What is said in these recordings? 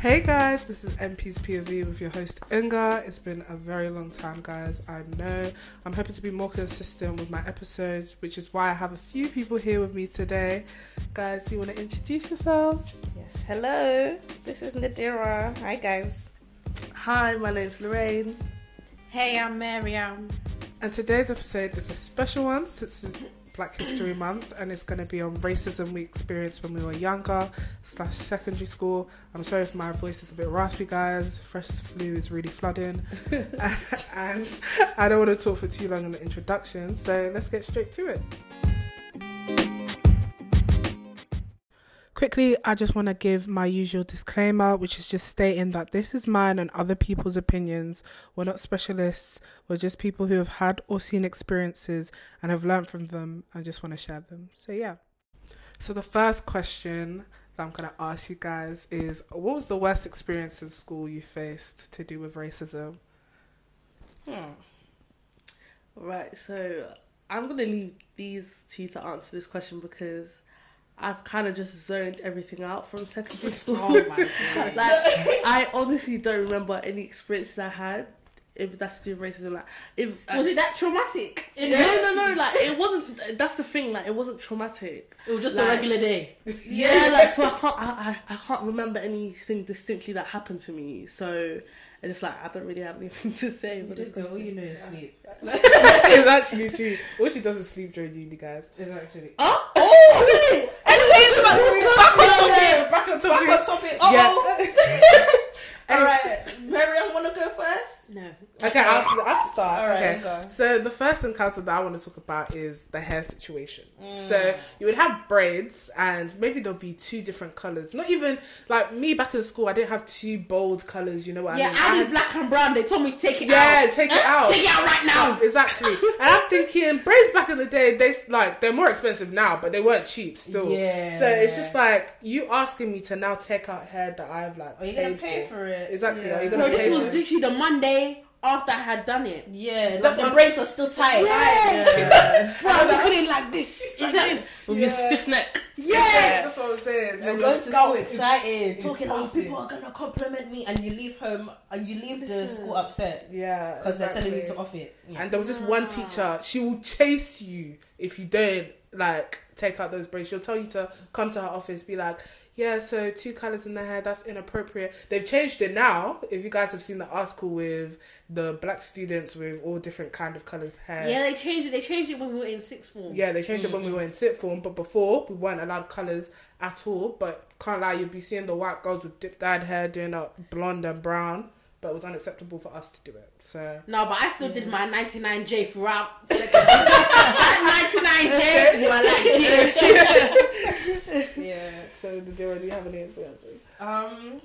Hey guys, this is MP's POV with your host Inga. It's been a very long time, guys. I know. I'm hoping to be more consistent with my episodes, which is why I have a few people here with me today. Guys, do you want to introduce yourselves? Yes, hello. This is Nadira. Hi, guys. Hi, my name's Lorraine. Hey, I'm Miriam. And today's episode is a special one since it's Black History Month, and it's going to be on racism we experienced when we were younger slash secondary school. I'm sorry if my voice is a bit raspy, guys. Freshers flu is really flooding, and I don't want to talk for too long in the introduction. So let's get straight to it. Quickly, I just want to give my usual disclaimer, which is just stating that this is mine and other people's opinions. We're not specialists, we're just people who have had or seen experiences and have learned from them and just want to share them. So, yeah. So, the first question that I'm going to ask you guys is what was the worst experience in school you faced to do with racism? Hmm. Right, so I'm going to leave these two to answer this question because I've kind of just zoned everything out from secondary oh school. Oh my like, I honestly don't remember any experiences I had. If that's the racism, like if uh, Was it that traumatic? no, no, no, like it wasn't. That's the thing, like it wasn't traumatic. It was just Like- a regular day. Yeah, like so I can't, I, I, I can't remember anything distinctly that happened to me. So I just like I don't really have anything to say. But Just go, all you know is sleep. it's actually true. Well, she doesn't sleep during uni, guys. It's actually. oh, oh, really? Anyways, back on topic. Back on Back topic. on topic. Yeah. Oh. All right, Miriam, wanna go first? No. Okay, I'll, I'll start. All right, okay. So the first encounter that I want to talk about is the hair situation. Mm. So you would have braids, and maybe there'll be two different colors. Not even like me back in school. I didn't have two bold colors. You know what Yeah, I mean? I I did black and brown. They told me to take it yeah, out. take it out. Take it out right now. Exactly. and I'm thinking braids back in the day, They like they're more expensive now, but they weren't cheap still. Yeah. So it's just like you asking me to now take out hair that I've like. Are you gonna pay for it? Exactly. Are you gonna this pay was literally the Monday after I had done it. Yeah, like the what- braids are still tight. Yeah. Bro, I'm looking it like this. Is this? With Yeah. your stiff neck. Yes. That's what I'm saying. You're going your to scalp school excited, talking, oh, people are gonna compliment me, and you leave home, and you leave the school upset Yeah, because they're telling me to off it. Yeah. And there was this one ah. teacher. She will chase you if you don't like take out those braids. She'll tell you to come to her office, be like, "Yeah, so two colors in the hair. That's inappropriate." They've changed it now. If you guys have seen the article with the black students with all different kind of colored hair. Yeah, they changed it. They changed it when we were in sixth form. Yeah, they changed it when we were in sixth form, but before we weren't allowed colours at all. But can't lie, you'd be seeing the white girls with dip dyed hair doing a blonde and brown, but it was unacceptable for us to do it. So No, but I still did my 99J throughout. second- that 99J, you are like this. yeah. So, Nadira, do you have any experiences? Um.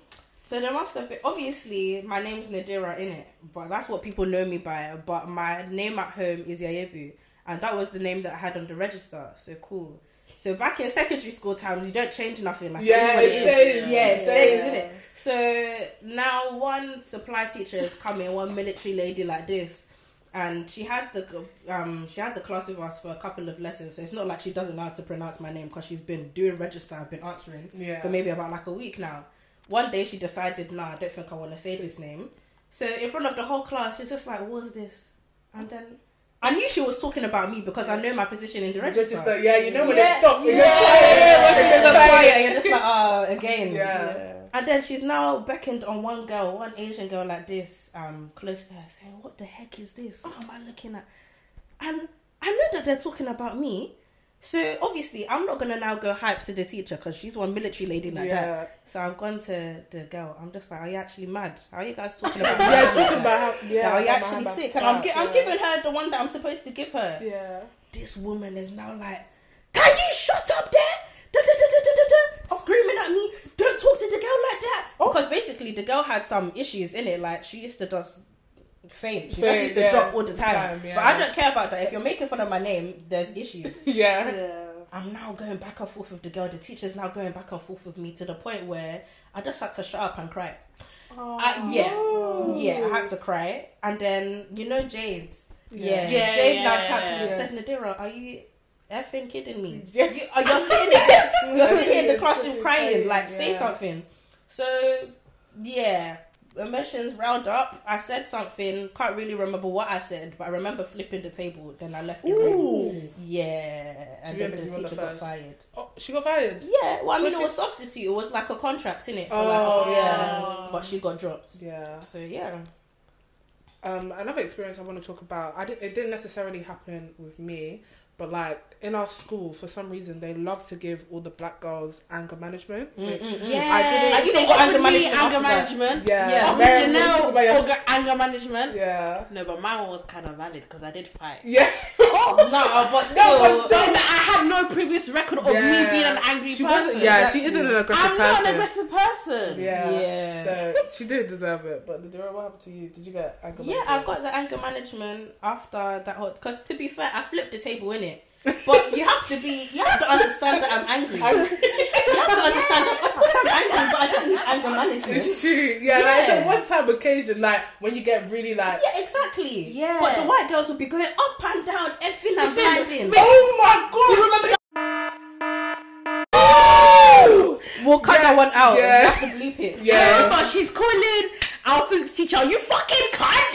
So there must have been obviously my name's Nadira in it, but that's what people know me by. But my name at home is Yayebu, and that was the name that I had on the register. So cool. So back in secondary school times, you don't change nothing. Like Yeah, it is it what stays. Yeah, it Yeah. isn't it? So now one supply teacher is coming, one military lady like this, and she had the um she had the class with us for a couple of lessons. So it's not like she doesn't know how to pronounce my name because she's been doing register. I've been answering Yeah. for maybe about like a week now. One day she decided, nah, I don't think I want to say this name. So in front of the whole class, she's just like, "What's this?" And then I knew she was talking about me because I know my position in the register. Register, yeah, you know when Yeah, it stops. yeah, yeah, yeah, quiet, yeah, when it yeah, goes yeah, quiet. and you're just like, oh, again. Yeah. And then she's now beckoned on one girl, one Asian girl like this, um, close to her, saying, "What the heck is this? What am I looking at?" And I know that they're talking about me, so obviously I'm not gonna now go hype to the teacher because she's one military lady like that. So I've gone to the girl. I'm just like, "Are you actually mad? How are you guys talking about? Yeah, talking about how. Yeah, are you actually sick?" And I'm, gi- I'm giving her the one that I'm supposed to give her Yeah. this woman is now like, Can you shut up there? Da, da, da, da, da, da, da. Oh. Screaming at me, don't talk to the girl like that. Oh. Because basically, the girl had some issues in it. Like, she used to just faint. She just Faint, used to yeah, drop all the time. time, yeah. But I don't care about that. If you're making fun of my name, there's issues. Yeah. Yeah. I'm now going back and forth with the girl. The teacher's now going back and forth with me to the point where I just had to shut up and cry. I, yeah, yeah, I had to cry. And then, you know, Jade. Yeah, Yeah, Jade yeah, now yeah, tapped me and said, Nadira, are you effing kidding me? Yeah. You, are you sitting there, you're sitting in the classroom crying, like, say something. So, yeah, emotions riled up. I said something. Can't really remember what I said, but I remember flipping the table. Then I left the room. Yeah, and then the you were the teacher got fired. Oh, she got fired. Yeah, well, I mean, Was it she- was substitute. It was like a contract in it. For Oh. like, yeah, but she got dropped. Yeah. So yeah, Um, another experience I want to talk about. I didn't, it didn't necessarily happen with me, but like in our school, for some reason, they love to give all the black girls anger management. Mm, which mm, mm. Yeah, I didn't- I they even got offered anger management anger management. Yeah, Yeah. very- Original but yeah, orga- anger management. yeah, No, but mine was kind of valid because I did fight. yeah. no, but still, but Because I had no previous record of me being an angry She person. wasn't. Yeah, Exactly. she isn't an aggressive person. I'm not person. an aggressive person. Yeah. Yeah. So she did deserve it. But Dora, what happened to you? Did you get anger? Yeah, I got the anger management after that whole. Because to be fair, I flipped the table in it. But you have to be, you have to understand that I'm angry. You have to understand that, of course, I'm angry, but I don't need anger management. It's true. Yeah, like it's a Yeah. one-time occasion. Like when you get really like. Yeah, exactly. Yeah. But the white girls will be going up and down, effing and Listen, sliding. Oh my god! We'll cut Yeah, that one out. yeah. You have to bleep it. I Yeah. remember she's calling our physics teacher, you fucking cunt!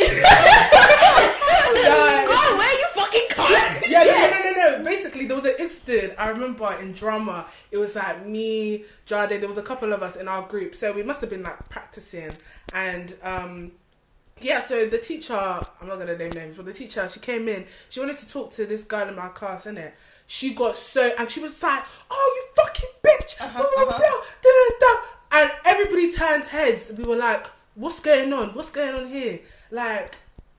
Yeah. God, where you fucking cunt? Yeah, no, no, no, no, no. Basically, there was an incident. I remember in drama, it was like me, Jade. There was a couple of us in our group, so we must have been like practicing. And um, yeah, so the teacher, I'm not gonna name names, but the teacher, she came in. She wanted to talk to this girl in my class, innit? She got so, and she was like, "Oh, you fucking bitch!" Uh-huh, blah, blah, uh-huh. blah. And everybody turned heads. We were like, "What's going on? What's going on here?" Like,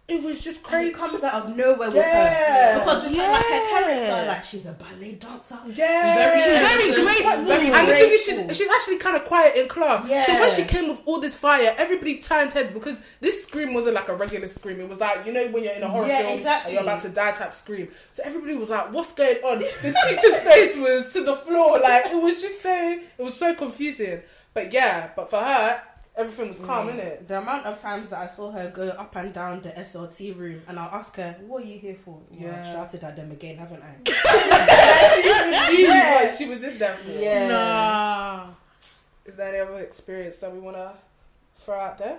it was just And crazy. it comes out of nowhere with Yeah. her. Because with her, like her character, like she's a ballet dancer. Yeah, Very- She's very Very graceful. very And the thing is, she's, she's actually kind of quiet in class. Yeah. So when she came with all this fire, everybody turned heads because this scream wasn't like a regular scream. It was like, you know, when you're in a horror Yeah, film exactly. and you're about to die type scream. So everybody was like, what's going on? The teacher's face was to the floor. Like, it was just so, it was so confusing. But yeah, but for her, everything was calm, Mm. innit? The amount of times that I saw her go up and down the SLT room, and I'll ask her, "What are you here for?" Well, Yeah. I've shouted at them again, haven't I? she even Yeah. she was in there for. Yeah. Nah. Is there any other experience that we want to throw out there?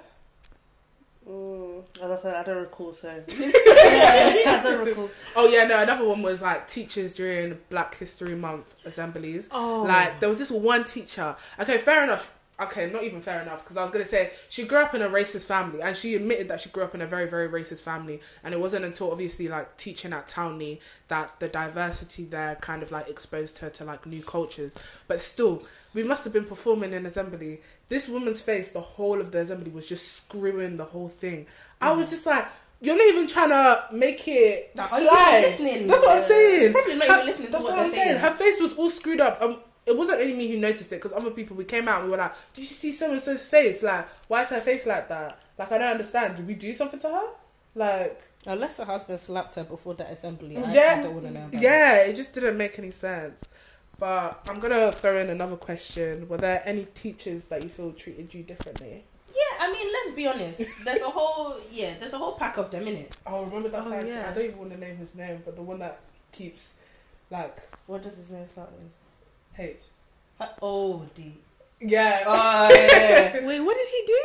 Mm, as I said, I don't recall, so. I don't recall. Oh yeah, no. Another one was like teachers during Black History Month assemblies. Oh. Like there was this one teacher. Okay, fair enough. Okay, not even fair enough because I was gonna say she grew up in a racist family and she admitted that she grew up in a very very racist family and it wasn't until obviously like teaching at Townley that the diversity there kind of like exposed her to like new cultures. But still, we must have been performing in assembly. This woman's face, the whole of the assembly was just screwing the whole thing. I was just like. You're not even trying to make it you slide. listening? That's what I'm saying. Probably not even listening to that's what, what, I'm saying. saying. Her face was all screwed up. Um, it wasn't only me who noticed it because other people we came out and we were like, "Did you see so and so's face? Like, why is her face like that? Like, I don't understand. Did we do something to her? Like, Unless her husband slapped her before that assembly, I, Yeah, I don't want to know. Yeah, it just didn't make any sense." But I'm gonna throw in another question. Were there any teachers that you feel treated you differently? Yeah, I mean, let's be honest. There's a whole yeah, there's a whole pack of them in it. Oh, remember that Oh, science? yeah. I don't even want to name his name, but the one that keeps like What does his name start with? H. Uh, Oh, D. Yeah. Oh, yeah. Wait, what did he do?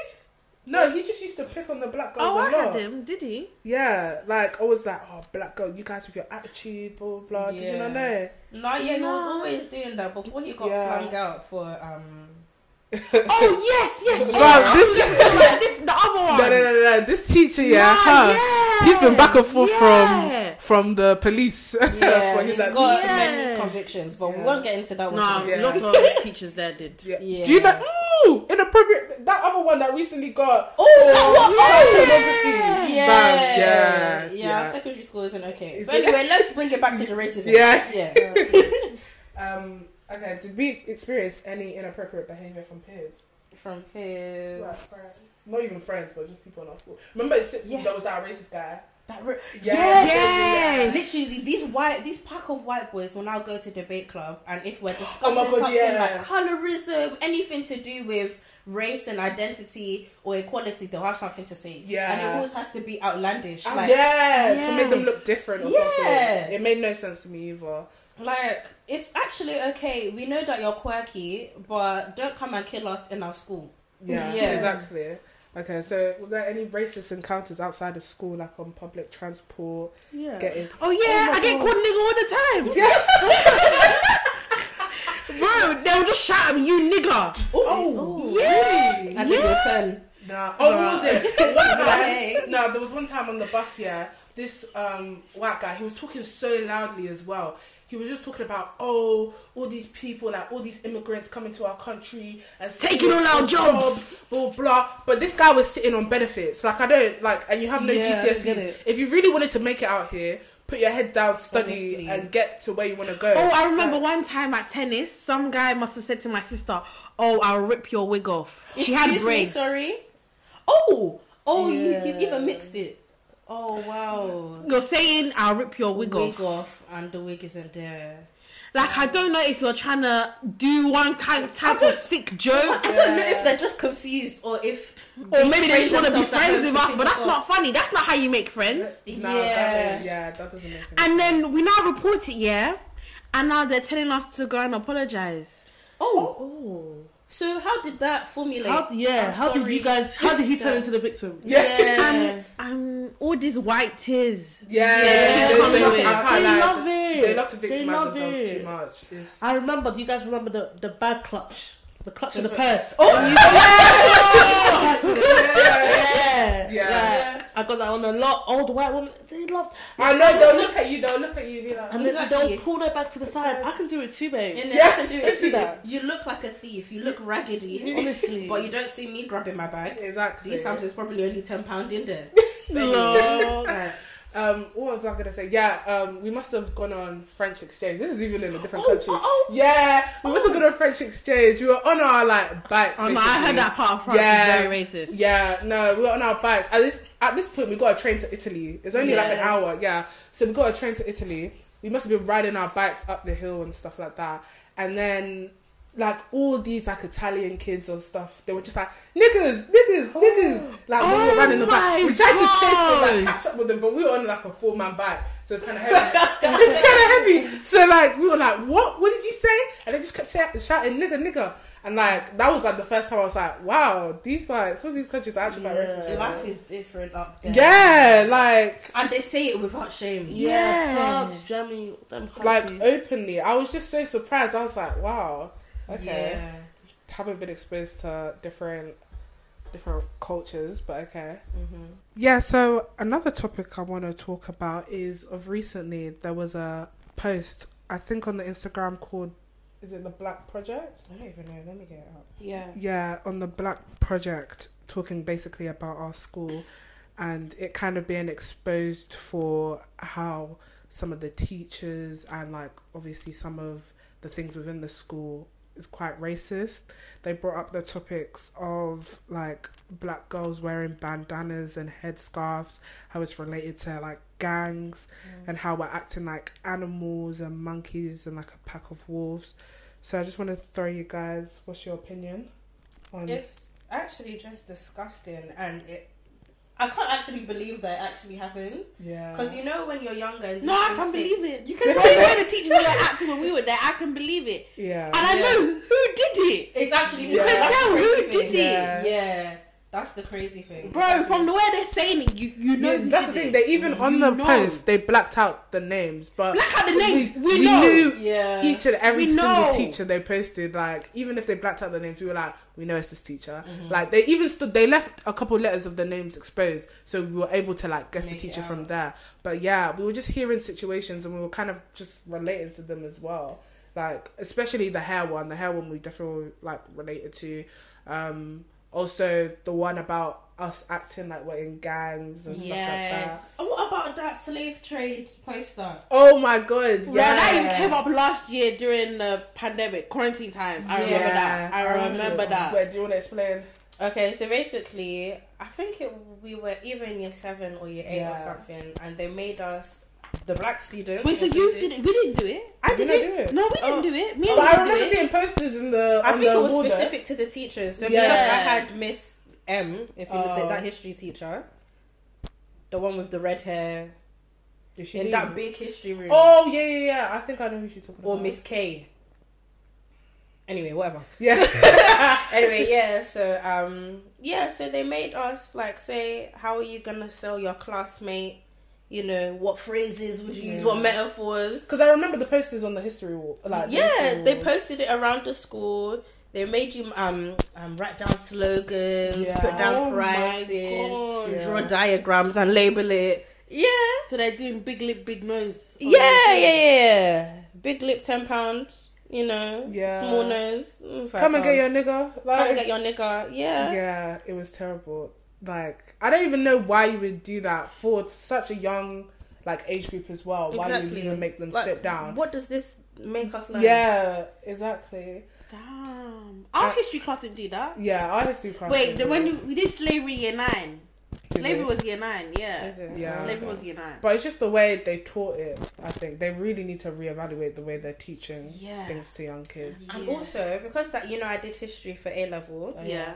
no, he just used to pick on the black girls Oh, I lot. had him. Did he? Yeah, like always like, oh, black girl, you guys with your attitude, blah blah blah. Did you not Yeah. know? No, yeah, he was always doing that before he got Yeah. flung out for um. Oh yes, yes. Bro, yes. this- You're talking about diff- the other one. No, no, no, no. This teacher, yeah, Nah, huh? yeah. He's been back and forth Yeah. from from the police. Yeah, for he's his attitude. got Yeah. many convictions, but we won't get into that one. No. Yeah. lots of teachers there did. Yeah. Yeah. Do you know? Ooh, inappropriate. That other one that recently got. Oh, for that. Yeah, yeah, yeah, yeah, yeah. Secondary school isn't okay. Is But it- anyway, let's bring it back to the racism. Yeah. yeah. Um. Okay. Did we experience any inappropriate behavior from peers? From his Like friends. Not even friends, but just people in our school. Remember, it, Yeah. there was that racist guy. that re- Yeah. Yes. Literally, these white, these pack of white boys will now go to debate club, and if we're oh discussing Oh God, something yeah. like colorism, anything to do with race and identity or equality, they'll have something to say. Yeah. and it always has to be outlandish. Oh, like, yeah, to make them look different or Yeah. something. It made no sense to me either. like it's actually okay. We know that you're quirky, but don't come and kill us in our school. Yeah, Yeah. exactly. Okay, so were there any racist encounters outside of school, like on public transport, Yeah. getting? Oh yeah, Oh my I get called nigga all the time. Yeah. Bro, they'll just shout at me, you nigger. Oh, Yeah. really? And then your turn. Nah. Oh, what was it? One guy, Hey. no, there was one time on the bus. Yeah, this um white guy. He was talking so loudly as well. He was just talking about oh, all these people, like all these immigrants coming to our country and Taking all our jobs. blah blah. But this guy was sitting on benefits. Like I don't like, and you have no Yeah, I get GCSEs. it. If you really wanted to make it out here, put your head down, study, Honestly. and get to where you want to go. Oh, I remember one time at tennis, some guy must have said to my sister, "Oh, I'll rip your wig off." She had Excuse me, braids. sorry. Oh, oh, he, he's even mixed it. Oh wow. You're saying I'll rip your wig, wig off. off, and the wig isn't there. Like I don't know if you're trying to do one type type of sick joke, I don't know if they're just confused or if or maybe they just want to be friends with us. But that's off. not funny. That's not how you make friends. Nah, Yeah. that is, yeah, that doesn't make sense. And then we now report it, yeah, and now they're telling us to go and apologize. Oh, Oh, oh. So how did that formulate? how, yeah. I'm how did you guys? How did he turn Yeah. into the victim? yeah. Um, um, all these white tears. Yeah, Yeah, they, they, with they, it. I They lie, love it. They love to victimize love themselves it. too much. It's, I remember. Do you guys remember the the bad clutch? The clutch of the purse. yeah. yeah, Yeah. I got that on a lot. Old white women, they love. I know they'll look at you. They'll look at you. and be like, And then Exactly. they'll pull their back to the side. I can do it too, babe. And Yeah, I can do let's it. do You, that. you look like a thief. You look raggedy, Honestly. but you don't see me grabbing my bag. exactly. These times there's probably only ten pound in there. Lord. Um, what was I gonna say? Yeah, um, we must have gone on French exchange. This is even in a different Oh, country. oh, oh. Yeah, we must have gone on French exchange. We were on our like bikes. Oh no, I heard that part of France Yeah. is very racist. Yeah, no, we were on our bikes. At this at this point, we got a train to Italy. It's only like an hour. Yeah, so we got a train to Italy. We must have been riding our bikes up the hill and stuff like that. And then, like all these like Italian kids or stuff, they were just like niggas, niggas, niggas. Oh. Like when we Oh were running the my bike, oh we tried to chase them, like catch up with them, but we were on like a four man bike. So it's kind of heavy. it's kind of heavy. So like we were like, what? What did you say? And they just kept say- shouting, nigga, nigga. And like that was like the first time I was like, wow, these like some of these countries are actually quite Yeah. racist. Life is different up there. Yeah, like And they say it without shame. Yeah, Yeah. France, Germany, them countries. like openly. I was just so surprised. I was like, wow, okay. Yeah. Haven't been exposed to different different cultures, but okay. hmm Yeah, so another topic I want to talk about is of recently there was a post I think on the Instagram called is it the Black Project? I don't even know. Let me get it up. Yeah. Yeah, on the Black Project talking basically about our school and it kind of being exposed for how some of the teachers and like obviously some of the things within the school is quite racist. They brought up the topics of like black girls wearing bandanas and headscarves, how it's related to like gangs mm. and how we're acting like animals and monkeys and like a pack of wolves. So I just want to throw you guys, what's your opinion on It's actually just disgusting, and it. I can't actually believe that it actually happened. yeah. Because you know when you're younger. And No, I can think- believe it. You can From believe the the teachers were acting when we were there, I can believe it. yeah. And I Yeah. know who did it. It's actually You can tell who did thing. it. Yeah, that's the crazy thing. Bro, from the way they're saying it, you, you know Yeah, that's the thing. it. They even on You the know. post they blacked out the names, but Black out the names, we, we know. knew yeah, each and every We single know. teacher they posted. Like even if they blacked out the names, we were like, we know it's this teacher. Mhm. Like they even stood. They left a couple letters of the names exposed, so we were able to like guess Make the teacher from there. But yeah, we were just hearing situations and we were kind of just relating to them as well. Like especially the hair one. The hair one we definitely like related to. Um, also the one about us acting like we're in gangs and stuff like that. Yes. Oh, what about that slave trade poster? Oh my god! Yeah, Yeah, that even came up last year during the pandemic, quarantine times. I remember Yeah. that. I mm. remember that. Wait, do you want to explain? Okay, so basically, I think it, we were either in year seven or year eight or something, and they made us the black students. Wait, so you did it? We didn't do it. I Did did I it. it? No, we didn't Oh. do it. Me But and I remember it. seeing posters in the I think the it was wall there. specific to the teachers. So Yeah. because I had Miss M, if you look at that history teacher, the one with the red hair Did she in leave? that big history room, Oh yeah, yeah, yeah. I think I know who she's talking or about. Or Miss K. Anyway, whatever. Yeah. anyway, yeah. So um, yeah. So they made us like say, how are you gonna sell your classmate? You know, what phrases would you use? What metaphors? Because I remember the posters on the history wall. Like the yeah, history they posted it around the school. They made you um um write down slogans, Yeah. put down Oh prices. Yeah. draw diagrams, and label it. Yeah, So they're doing big lip, big nose. yeah, yeah, yeah. Big lip, ten pounds. You know, Yeah. small nose. mm, Come and get your pounds. nigga. Come and get your nigga. Yeah. yeah, it was terrible. Like, I don't even know why you would do that for such a young like age group as well. Why would Exactly. you even make them Like, sit down? What does this make us learn? Yeah, exactly. Damn. Our Uh, history class didn't do that. Yeah, I just do class. Wait, the, when you, we did slavery year nine. Did Slavery we? was year nine, yeah. Is it? Yeah. Slavery was year nine. But it's just the way they taught it. I think they really need to reevaluate the way they're teaching Yeah. things to young kids. And Yeah. also because that you know I did history for A level. Oh, yeah.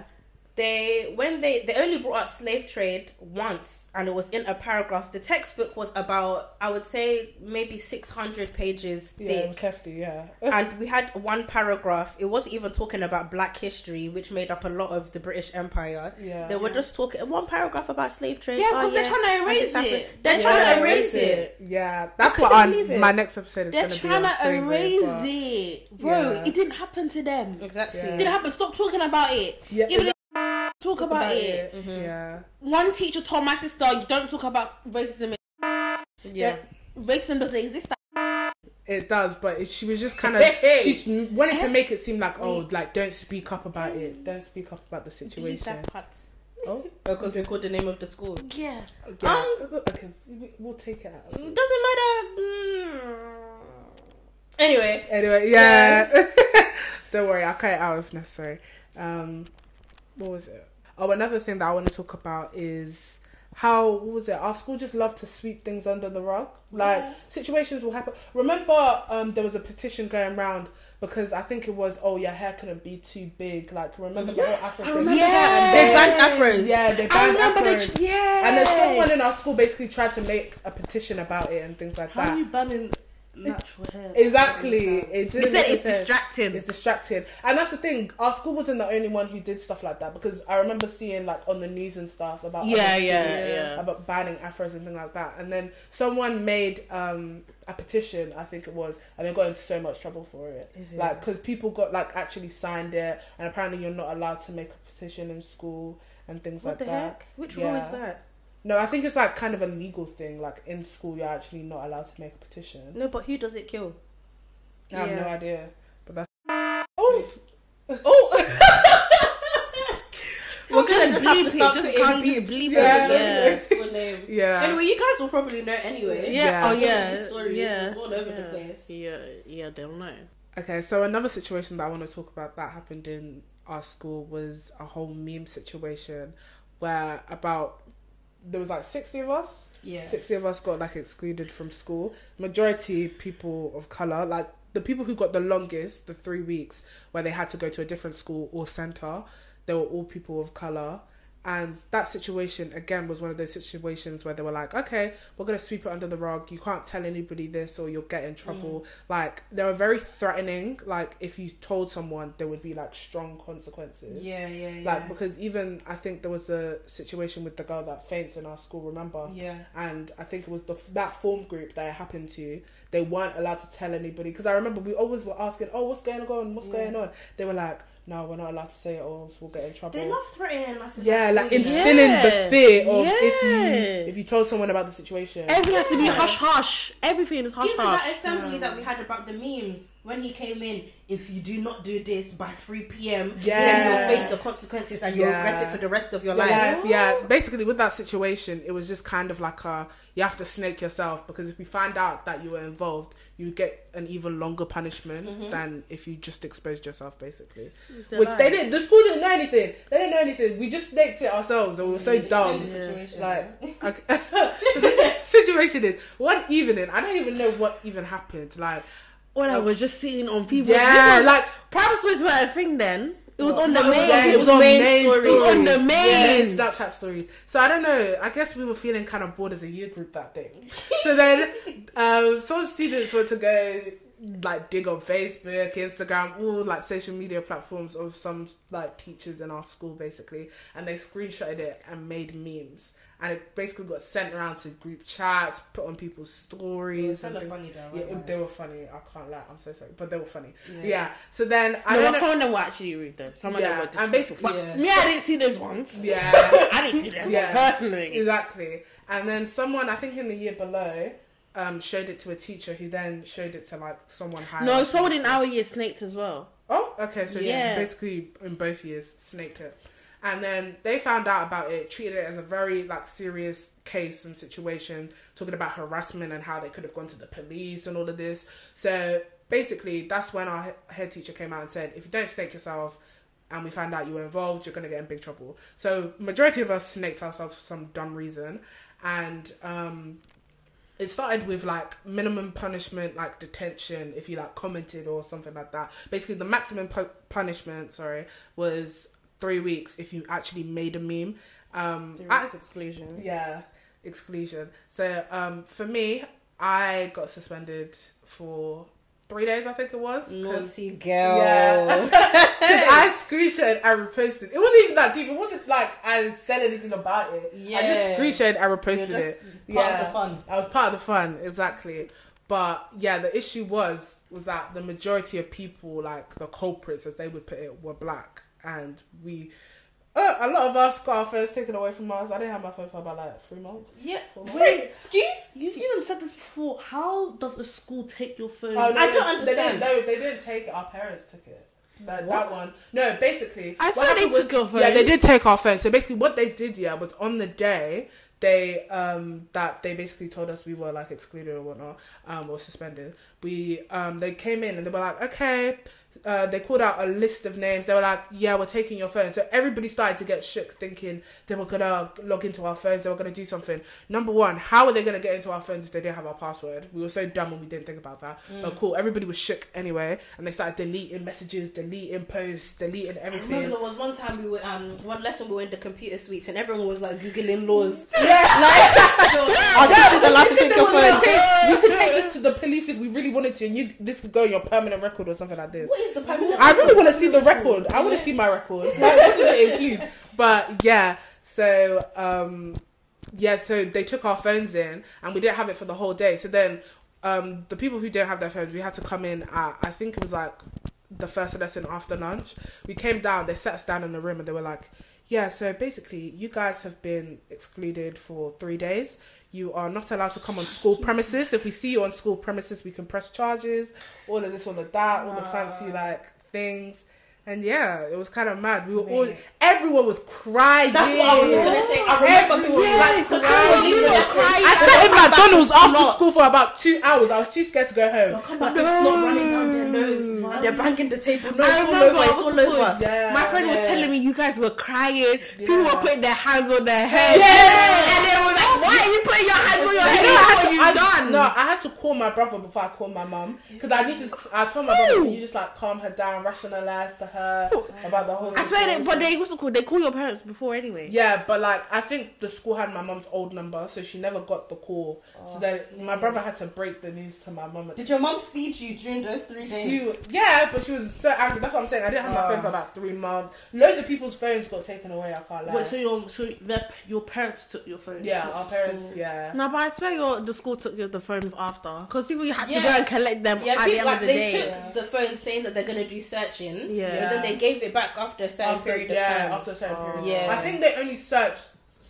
They when they they only brought up slave trade once and it was in a paragraph the textbook was about i would say maybe 600 pages Yeah, it was thick hefty. Yeah, and we had one paragraph it wasn't even talking about black history which made up a lot of the british empire yeah. they were Yeah. just talking one paragraph about slave trade Yeah, Oh, because they're trying to erase it. they're They're trying trying to to erase erase it, it. Yeah, that's what believe our, my next episode is They're going to be trying on to slavery, erase but- it. Bro, Yeah. it didn't happen to them. exactly Yeah. It didn't happen. Stop talking about it. Yeah, Even talk talk about, it. Mhm. Yeah, One teacher told my sister, "You don't talk about racism. yeah Racism doesn't exist." it does. But it, she was just kind of Hey. she wanted to make it seem like oh, like don't speak up about it. Don't speak up about the situation. Oh, because we called the name of the school Yeah. yeah. Um, okay, we- we'll take it out. doesn't matter mm. anyway Anyway, yeah. Don't worry, I'll cut it out if necessary. Um, what was it? Oh, another thing that I want to talk about is how what was it? Our school just loved to sweep things under the rug. Like situations will happen. Remember, um, there was a petition going around because I think it was oh your hair couldn't be too big. Like remember the whole Afro remember Yeah, that. they banned afros. Yeah, they I banned remember afros. yeah. And then someone in our school basically tried to make a petition about it and things like How that. are you banning natural hair? Exactly. It They didn't said it's distracting. It's distracting. and that's the thing. Our school wasn't the only one who did stuff like that because I remember seeing like on the news and stuff about Yeah, other yeah, yeah. about banning afros and things like that. And then someone made um, a petition, I think it was, and they got in so much trouble for it. Is it? Like because people got like actually signed it, and apparently you're not allowed to make a petition in school and things what like the that. heck which rule is Yeah. that No, I think it's like kind of a legal thing. Like in school, you're actually not allowed to make a petition. no but who does it kill I have no idea, but that's oh. oh We're just just have to bleep it. Just putting can't beeps. bleep Yeah. it. Yeah. Full name. Yeah. Anyway, you guys will probably know anyway. Yeah. Oh, yeah. Oh yeah. the stories, Yeah. it's all over the place. Yeah. Yeah. They'll know. Okay, so another situation that I want to talk about that happened in our school was a whole meme situation where about there was like 60 of us. Yeah. 60 of us got like excluded from school. Majority people of color, like the people who got the longest, the 3 weeks where they had to go to a different school or center, they were all people of color. And that situation again was one of those situations where they were like, "Okay, we're gonna sweep it under the rug. You can't tell anybody this, or you'll get in mm. trouble." Like they were very threatening. Like if you told someone, there would be like strong consequences. Yeah, yeah, yeah. Like because even I think there was a situation with the girl that faints in our school. Remember? yeah. And I think it was the that form group that it happened to. They weren't allowed to tell anybody because I remember we always were asking, "Oh, what's going on? What's Yeah. going on?" They were like, "No, we're not allowed to say it, or else we'll get in trouble." They love threatening us. yeah, like school, you know? instilling the fear of if you if you told someone about the situation. Everything has to be hush hush. Everything is hush hush. Even that hush. assembly that we had about the memes when he came in, if you do not do this by 3 p.m., then you'll face the consequences and you'll regret it for the rest of your Your life. life, yeah. Basically, with that situation, it was just kind of like a you have to snake yourself because if we find out that you were involved, you would get an even longer punishment Mm-hmm. than if you just exposed yourself, basically. Which lie. they didn't. The school didn't know anything. They didn't know anything. We just snaked it ourselves, and we were so Explain dumb. the situation, Like, okay. so the situation is one evening. I don't even know what even happened. Like, When I was just sitting on people. yeah, like private stories were a thing then. It was on the No, it was main. yeah, on- it was on main, stories. It was on the Yeah, main. Snapchat stories. So I don't know. I guess we were feeling kind of bored as a year group that day. So then, um, some students were to go like dig on Facebook, Instagram, all like social media platforms of some like teachers in our school basically, and they screenshotted it and made memes, and it basically got sent around to group chats, put on people's stories. and Hella things. funny though. Yeah, weren't they were funny. I can't lie. I'm so sorry, but they were funny. they? Yeah. So then I No, don't know. some of them were actually rude though. Some of Yeah, them were and disrespectful. basically- Yeah. me, I didn't see those ones. Yeah. I didn't see them Yeah. personally. Exactly. And then someone, I think in the year below, um, showed it to a teacher who then showed it to like someone higher. No, up. someone in our year snaked as well. Oh, okay. So yeah, Yeah. basically in both years, snaked it. And then they found out about it, treated it as a very like serious case and situation, talking about harassment and how they could have gone to the police and all of this. So basically, that's when our head teacher came out and said, if you don't snake yourself, and we find out you were involved, you're gonna get in big trouble. So majority of us snaked ourselves for some dumb reason, and um, it started with like minimum punishment, like detention, if you like commented or something like that. Basically, the maximum pu- punishment, sorry, was three weeks if you actually made a meme. Um, I- exclusion. yeah, exclusion. So um, for me, I got suspended for three days. I think it was. Naughty girl. Yeah. 'Cause I screenshot and reposted. It wasn't even that deep. It wasn't like I said anything about it. Yeah. I just screenshot and You're reposted it. part Yeah. of the fun. I was part of the fun, exactly. But yeah, the issue was was that the majority of people, like the culprits, as they would put it, were black, and we. Uh, a lot of us got our phones taken away from us. I didn't have my phone for about like three months. Yeah. Four Wait, months. excuse? You've even said this before. How does a school take your phone? Oh, no, I don't They didn't, understand. no, they didn't take it. Our parents took it. That, that one. No, basically. I swear they happened was- took your phone. Yeah, they did take our phone. So basically, what they did, yeah, was on the day they um that they basically told us we were like excluded or whatnot um or suspended. We um they came in and they were like, okay. Uh, they called out a list of names. They were like, "Yeah, we're taking your phone." So everybody started to get shook, thinking they were gonna log into our phones. They were gonna do something. Number one, how are they gonna get into our phones if they didn't have our password? We were so dumb and we didn't think about that. Mm. But cool, everybody was shook anyway, and they started deleting messages, deleting posts, deleting I everything. remember there was one time we were um one lesson we were in the computer suites and everyone was like googling laws. Yeah. Like our teachers allowed to take your phone. take- you could take this to the police if we really wanted to, and you this could go on your permanent record or something like this. Is the permanent? I really want to see the record. I want to see my record. Like, what does it include? But yeah, so um, yeah, so they took our phones in, and we didn't have it for the whole day. So then, um, the people who didn't have their phones, we had to come in at I think it was like the first lesson after lunch. We came down. They sat us down in the room, and they were like. Yeah, so basically, you guys have been excluded for three days. You are not allowed to come on school premises. If we see you on school premises, we can press charges. All of this, all of that, all the fancy ah. like things. And yeah, it was kind of mad. We were all, everyone was crying. That's what I was gonna say. I remember people Everyone like was crying. I was leaving lessons. I sat in McDonald's after snot." school for about two hours. I was too scared to go They'll home. come back with snot running down their nose. And they're banging the table. No, I it's all over. It's all over. point? Yeah, My friend was telling me you guys were crying. People were putting their hands on their heads. Yeah. And they were like, why are you putting your hands on your You head? know, I What had have to, you I, done? No, I had to call my brother before I called my mum because I need to. I told my brother, you just like calm her down, rationalize to her about the whole. Thing? I swear, they, situation?" but they what's it called? They call your parents before anyway. Yeah, but like I think the school had my mum's old number, so she never got the call. so oh. then my brother had to break the news to my mum. Did your mum feed you during those three days? She, yeah, but she was so angry. That's what I'm saying. I didn't have my phone for ah. about three months. Loads of people's phones got taken away. I can't lie. Wait, so your so their, your parents took your phone? yeah, our parents. School. Yeah. No, but I swear your, the school took the phones after because people you had to Yeah. go and collect them Yeah, at the end like of the day. they day. took Yeah. the phone saying that they're gonna do searching. Yeah. And then they gave it back after a certain After, period yeah, of time. after a certain Oh. period. Yeah. I think they only searched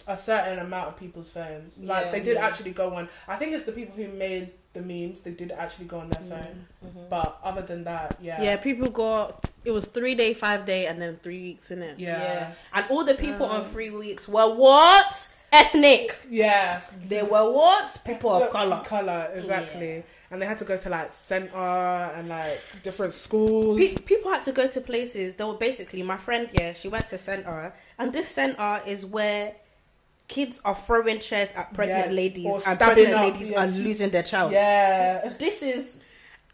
a certain amount of people's phones. Like Yeah. they did Yeah. actually go on. I think it's the people who made the memes. They did actually go on their phone. Mhm. But other than that, yeah. Yeah, people got it was three day, five day, and then three weeks in it. Yeah. Yeah. And all the people on Um, three weeks were what? Ethnic. Yeah. They were what? People of color. Color, exactly. And they had to go to like center and like different schools. Pe- people had to go to places. They were basically my friend. Yeah, she went to center, and this center is where kids are throwing chairs at pregnant Yeah, ladies, or and pregnant up, ladies yeah. are losing their child. yeah. This is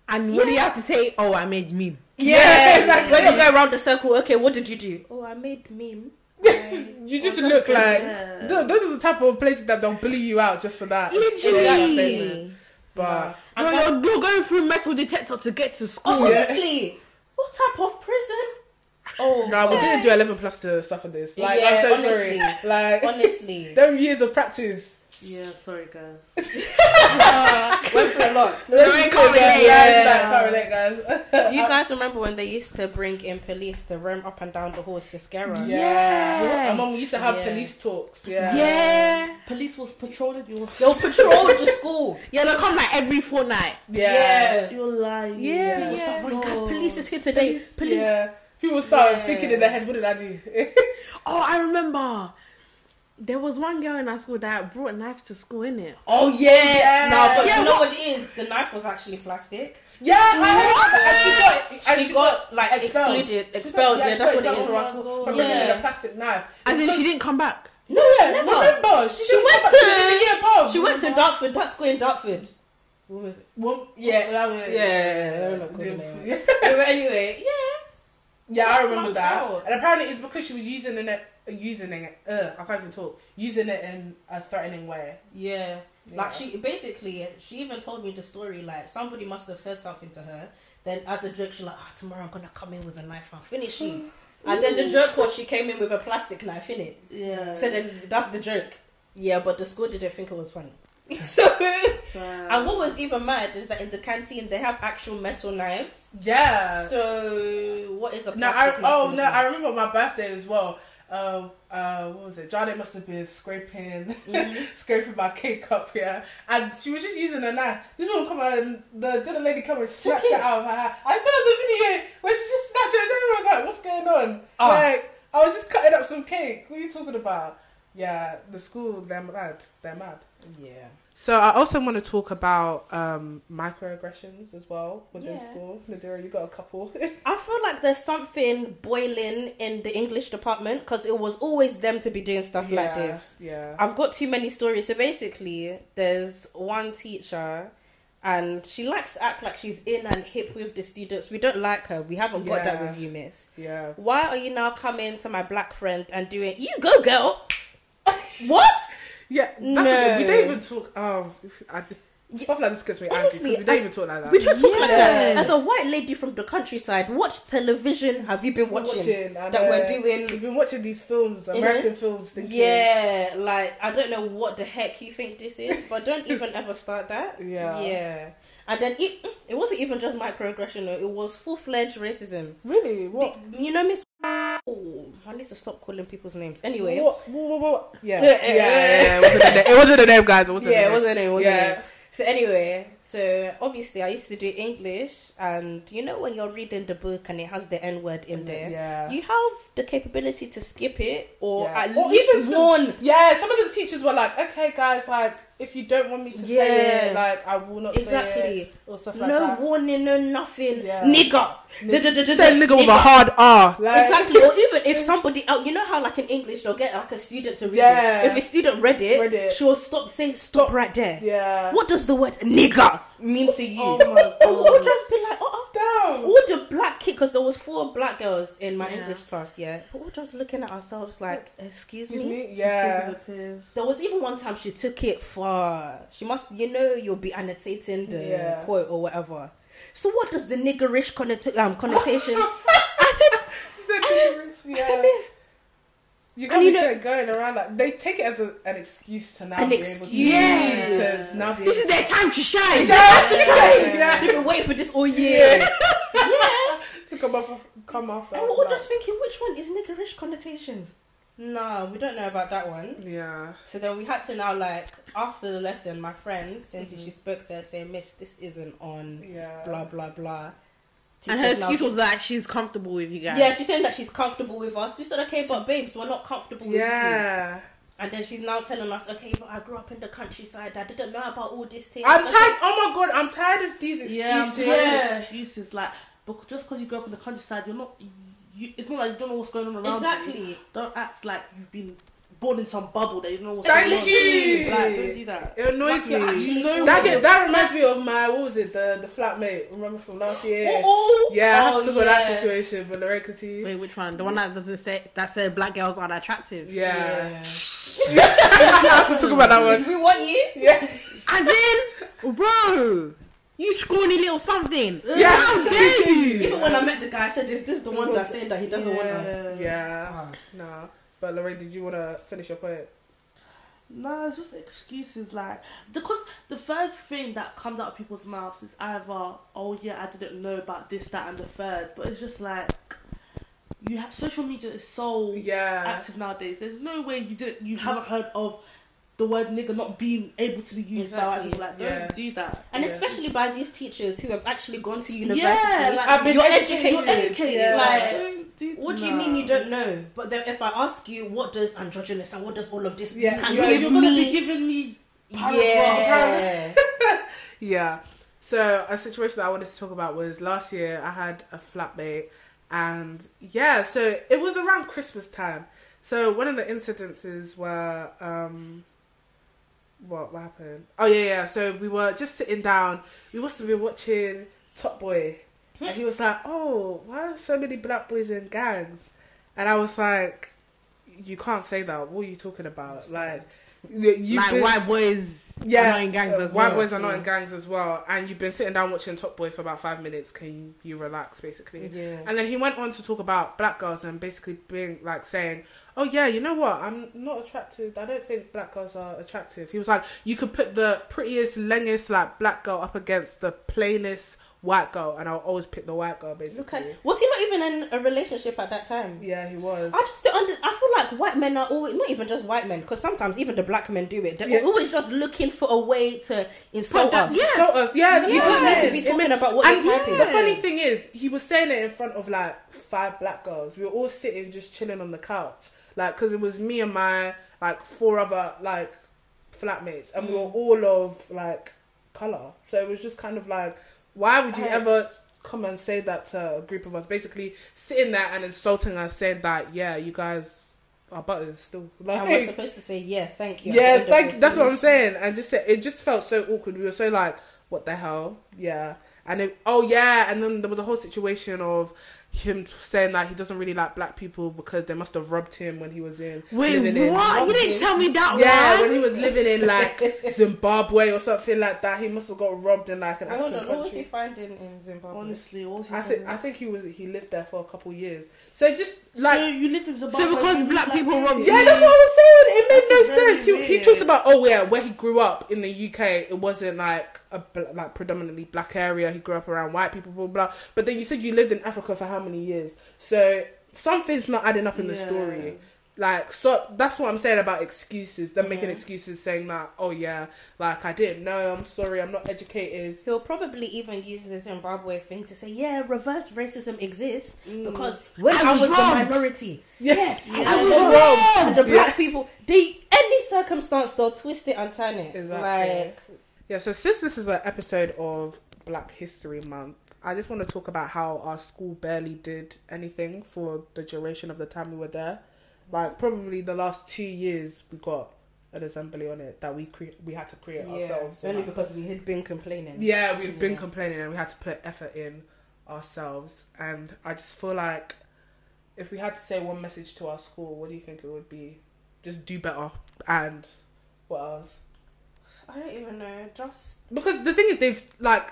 And what do you have to say? Oh, I made meme. yeah, exactly. When you go around the circle, okay, what did you do? Oh, I made meme. You just look like Yeah. th- those are the type of places that don't bully you out just for that. Literally. But Bro, you're, you're going through metal detector to get to school. Oh, honestly, what type of prison? Oh, no, we God. didn't do eleven plus to suffer this. Like Yeah, I'm so honestly. sorry. Like honestly, them years of practice. Yeah, sorry guys. went through a lot. No, I can't relate. Yeah, Yeah. Can't relate, guys. Do you guys remember when they used to bring in police to roam up and down the halls to scare us? Yeah. My mum used to have Yeah. police talks. Yeah. Yeah. Police was patrolling your. They'll patrol the school. Yeah, they come like every fortnight. Yeah. You're lying. Yeah, What's yeah. that Guys, police is here today. Police. Yeah. People start Yeah. thinking in their head, what did I do? Oh, I remember. There was one girl in our school that brought a knife to school, innit? Oh yeah. Yeah. No, but Yeah, you know what- what it is? The knife was actually plastic. yeah, I heard that. And She got like expelled. excluded, She got- expelled. Yeah, she that's got what it expelled is. from our school For bringing in Yeah. a plastic knife. As in, she didn't come back. No, yeah, Never. remember. She, She went to- the year above. She went to Dartford. That school in Dartford. What was it? Well, Yeah. that Yeah, I'm not calling Yeah. it. Yeah, but anyway, yeah. Yeah, I remember that. And apparently it's because she was using it, using it. Uh, I can't even talk. Using it in a threatening way. Yeah. Yeah. Like she basically, she even told me the story. Like somebody must have said something to her. Then as a joke, she's like, "Ah, tomorrow I'm gonna come in with a knife and finish you." and then the joke was she came in with a plastic knife in it. Yeah. So then that's the joke. Yeah, but the school didn't think it was funny. so, and what was even mad is that in the canteen they have actual metal knives. Yeah. So what is a No, I, plastic knife? oh no, do? I remember my birthday as well. Um, uh, what was it? Jade must have been scraping, Mhm. scraping my cake up here, and she was just using a knife. This one come and the little lady come and snatch it. out of her hand. I still have the video where she just snatched it. And was like, "What's going on?" Ah. Like I was just cutting up some cake. What are you talking about? Yeah, the school, they're mad. They're mad. Yeah. So I also want to talk about um, microaggressions as well within Yeah. school. Nadira, you got a couple. I feel like there's something boiling in the English department because it was always them to be doing stuff like this. Yeah. I've got too many stories. So basically, there's one teacher, and she likes to act like she's in and hip with the students. We don't like her. We haven't got that with you, miss. Yeah. Why are you now coming to my black friend and doing you go girl? what? Yeah, that's No. We don't even talk. Oh, I just, stuff like this gets me angry. 'cause Honestly, we don't as- even talk like that. We don't talk like that. As a white lady from the countryside, what television have you been We're watching? and, that we're uh, doing- We've been watching these films, American films. Thinking, Yeah, like I don't know what the heck you think this is, but don't even ever start that. Yeah. Yeah. And then it it wasn't even just microaggression, though. it was full fledged racism. Really? What? The- you know, Miss. Oh, I need to stop calling people's names. Anyway, What? What? What? Yeah. Yeah, yeah, yeah, yeah. It wasn't the name. It wasn't the name, guys. It wasn't. yeah, it wasn't it. It wasn't Yeah. it. So anyway, so obviously I used to do English, and you know when you're reading the book and it has the N word in there, Yeah. you have the capability to skip it or Yeah. at Or least even warn. Yeah, some of the teachers were like, "Okay, guys, like if you don't want me to say it, like I will not say it," Exactly. or stuff like no that. warning, no nothing. Yeah. Nigger. Say nigga with a hard R. Like, exactly. Or even if somebody out, you know how like in English they'll get like a student to read Yeah. it. If a student read it, Read it. she'll stop saying stop right there. Yeah. What does the word nigger mean to you? Oh my And we'll just be like, oh, Down. all the black kids, because there was four black girls in my Yeah. English class, yeah. We're just looking at ourselves like, excuse, Excuse me? me. Yeah. There was even one time she took it far. She must, you know, you'll be annotating the Yeah. quote or whatever. So what does the niggerish connota- um, connotation? I said, I said, Yeah. "Miss, You And got you me know- going around like they take it as a, an excuse to now An be able to, excuse. to now be This is their time to shine. Yeah, to Yeah. shine, yeah. They've been waiting for this all year. Yeah. yeah. to come off come after. And us, we're all just thinking, which one is niggerish connotations? No, we don't know about that one. yeah. So then we had to now like after the lesson, my friend Cindy, Mhm. she spoke to her saying, "Miss, this isn't on." Yeah. Blah blah blah. And her excuse was that she's comfortable with you guys. Yeah, she's saying that she's comfortable with us. We said, okay, but babes, we're not comfortable with you. Yeah. And then she's now telling us, okay, but I grew up in the countryside. I didn't know about all these things. I'm Okay. tired. Oh my god, I'm tired of these excuses. Yeah, I'm tired Yeah. of excuses. Like, but just because you grew up in the countryside, you're not. You, it's not like you don't know what's going on around you. Exactly. Don't act like you've been born in some bubble that you don't know what's Thank going on. you. Like, don't do that. It annoys Like me. actually know That get, that reminds me of my what was it the the flatmate? Remember from last year? Oh, oh. Yeah, I Oh, had to oh, go that situation, but Lorraine could see. Wait, which one? The one that doesn't say that said black girls aren't attractive. Yeah, Yeah. I have to talk about that one. We want you. Yeah, As in, Bro, you scrawny little something. Yeah. How dare you? Even when I met the guy, I said, "Is this the one that's saying that he doesn't want us?" Yeah. No. But Lorraine, did you want to finish your point? No, it's just excuses. Like because the first thing that comes out of people's mouths is either, "Oh yeah, I didn't know about this, that, and the third. But it's just like you have social media is so Yeah. active nowadays. There's no way you didn't, you haven't heard of the word nigger not being able to be used by white Exactly. people. Like, don't Yeah. do that. And Yeah. especially by these teachers who have actually gone to university. Yeah, like, I've been you're educated. educated. You're educated. Yeah. Like, Like, don't do What do you mean you don't know? But then if I ask you, what does androgynous and what does all of this? Yeah, you can you're- give You're gonna be giving me yeah. Yeah. So a situation that I wanted to talk about was last year I had a flatmate and yeah, so it was around Christmas time. So one of the incidences were um what what happened? Oh yeah, yeah. So we were just sitting down. We must have been watching Top Boy. And he was like, Oh, why are so many black boys in gangs? And I was like, You can't say that. What are you talking about? Like you- like been- white boys yeah, are not in gangs as white well. boys are not Yeah. in gangs as well, and you've been sitting down watching Top Boy for about five minutes. Can you relax, basically? Yeah. And then he went on to talk about black girls and basically being like saying, "Oh yeah, you know what? I'm not attracted. I don't think black girls are attractive." He was like, "You could put the prettiest, longest like black girl up against the plainest white girl, and I'll always pick the white girl." Basically, Okay. Was he not even in a relationship at that time? yeah, he was. I just don't under, I feel like white men are always not even just white men because sometimes even the black men do it. They're Yeah. always just looking for a way to insult that- us. yeah. So us, yeah, that's You don't need to be talking meant- about what and you're typing. the funny thing is, he was saying it in front of like five black girls. We were all sitting just chilling on the couch, like because it was me and my like four other like flatmates, and we were Mm. all of like color. So it was just kind of like, why would you ever come and say that to a group of us? Basically, sitting there and insulting us, saying that yeah, you guys are butters still. Like, I was supposed to say yeah, thank you. yeah, thank. this. That's what I'm saying. And just it just felt so awkward. We were so like, what the hell? Yeah. And it, oh yeah, and then there was a whole situation of him saying that he doesn't really like black people because they must have robbed him when he was in Wait, living in what? You didn't tell me that yeah, one. when he was living in like Zimbabwe or something like that, he must have got robbed in like an Hold African on, what was he finding in Zimbabwe? Honestly, what was he I think? I think he was he lived there for a couple of years. So just like so you lived in Zimbabwe. So because you black people robbed you. Yeah, that's what I was saying. It made That's no very sense. He, he weird. talks about oh yeah, where he grew up in the UK, it wasn't like a like predominantly black area. He grew up around white people, blah blah. blah. But then you said you lived in Africa for how many years? So something's not adding up in the story. Like so, that's what I'm saying about excuses. They're making excuses, saying that oh yeah, like I didn't know. I'm sorry, I'm not educated. He'll probably even use the Zimbabwe thing to say, yeah, reverse racism exists mm. because when I I was was, the minority, Yeah, I was wrong. robbed. The black people, they any circumstance they'll twist it and turn it. Exactly. Like, Yeah, so since this is an episode of Black History Month, I just want to talk about how our school barely did anything for the duration of the time we were there. Like probably the last two years, we got an assembly on it that we cre- we had to create yeah, ourselves. only Like, because we had been complaining. yeah, we'd been Yeah. complaining and we had to put effort in ourselves. And I just feel like if we had to say one message to our school, what do you think it would be? Just do better and what else? I don't even know. Just because the thing is they've like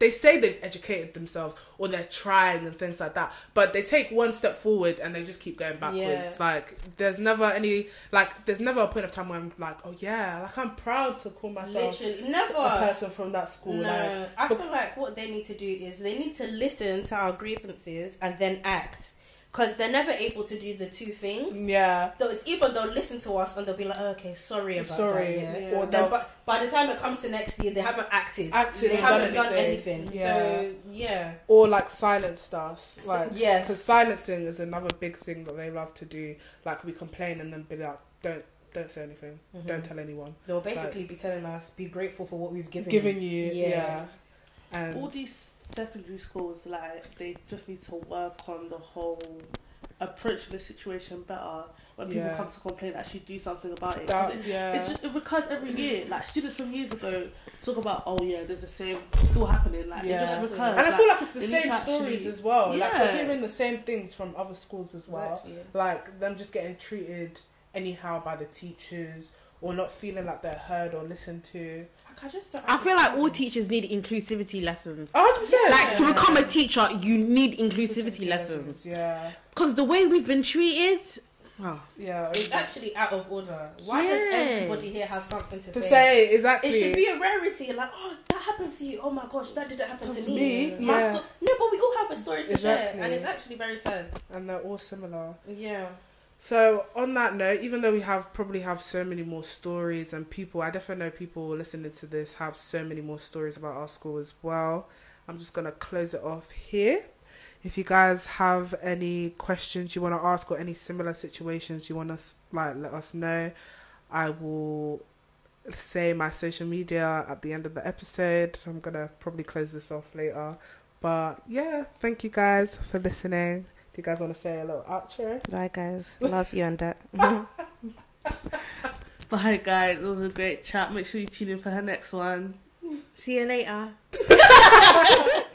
they say they've educated themselves or they're trying and things like that but they take one step forward and they just keep going backwards. Yeah. like there's never any like there's never a point of time where i'm like oh yeah like i'm proud to call myself literally a person from that school No, like I feel like what they need to do is they need to listen to our grievances and then act, because they're never able to do the two things. yeah So it's either they'll listen to us and they'll be like, oh, okay, sorry about sorry that. Yeah. Yeah. or Then, but by the time it comes to next year, they haven't acted. Acted they haven't done anything. anything. Yeah. So yeah, or like silence us like yes. because silencing is another big thing that they love to do like we complain and then be like don't don't say anything Mhm. don't tell anyone They'll basically be telling us, be grateful for what we've given. giving you Yeah. yeah, and all these secondary schools, like they just need to work on the whole approach of the situation better. When people Yeah. come to complain, actually do something about it. that, it- yeah It's just it recurs every year. Like students from years ago talk about, oh yeah, there's the same still happening. Like it just recurs. And I feel like it's the same actually- stories as well. Like Yeah. we're hearing the same things from other schools as well. Exactly. Like them just getting treated anyhow by the teachers or not feeling like they're heard or listened to. I Like I just don't. I feel like all teachers need inclusivity lessons. hundred percent. Like to become a teacher, you need inclusivity lessons. Yeah, Because the way we've been treated, oh, yeah. It's actually out of order. Why does everybody here have something to, to say? say exactly. It should be a rarity. Like, oh, that happened to you. Oh my gosh, that didn't happen to To me. me, yeah. sto- no, but we all have a story to share, and it's actually very sad. and they're all similar. Yeah. So on that note, even though we have probably have so many more stories and people, I definitely know people listening to this have so many more stories about our school as well. I'm just gonna close it off here. If you guys have any questions you want to ask or any similar situations you want to like let us know, I will say my social media at the end of the episode. I'm gonna probably close this off later. But yeah, thank you guys for listening. Do you guys want to say a little outro? Bye, guys. Love you and that. Bye, guys. It was a great chat. Make sure you tune in for her next one. see you later.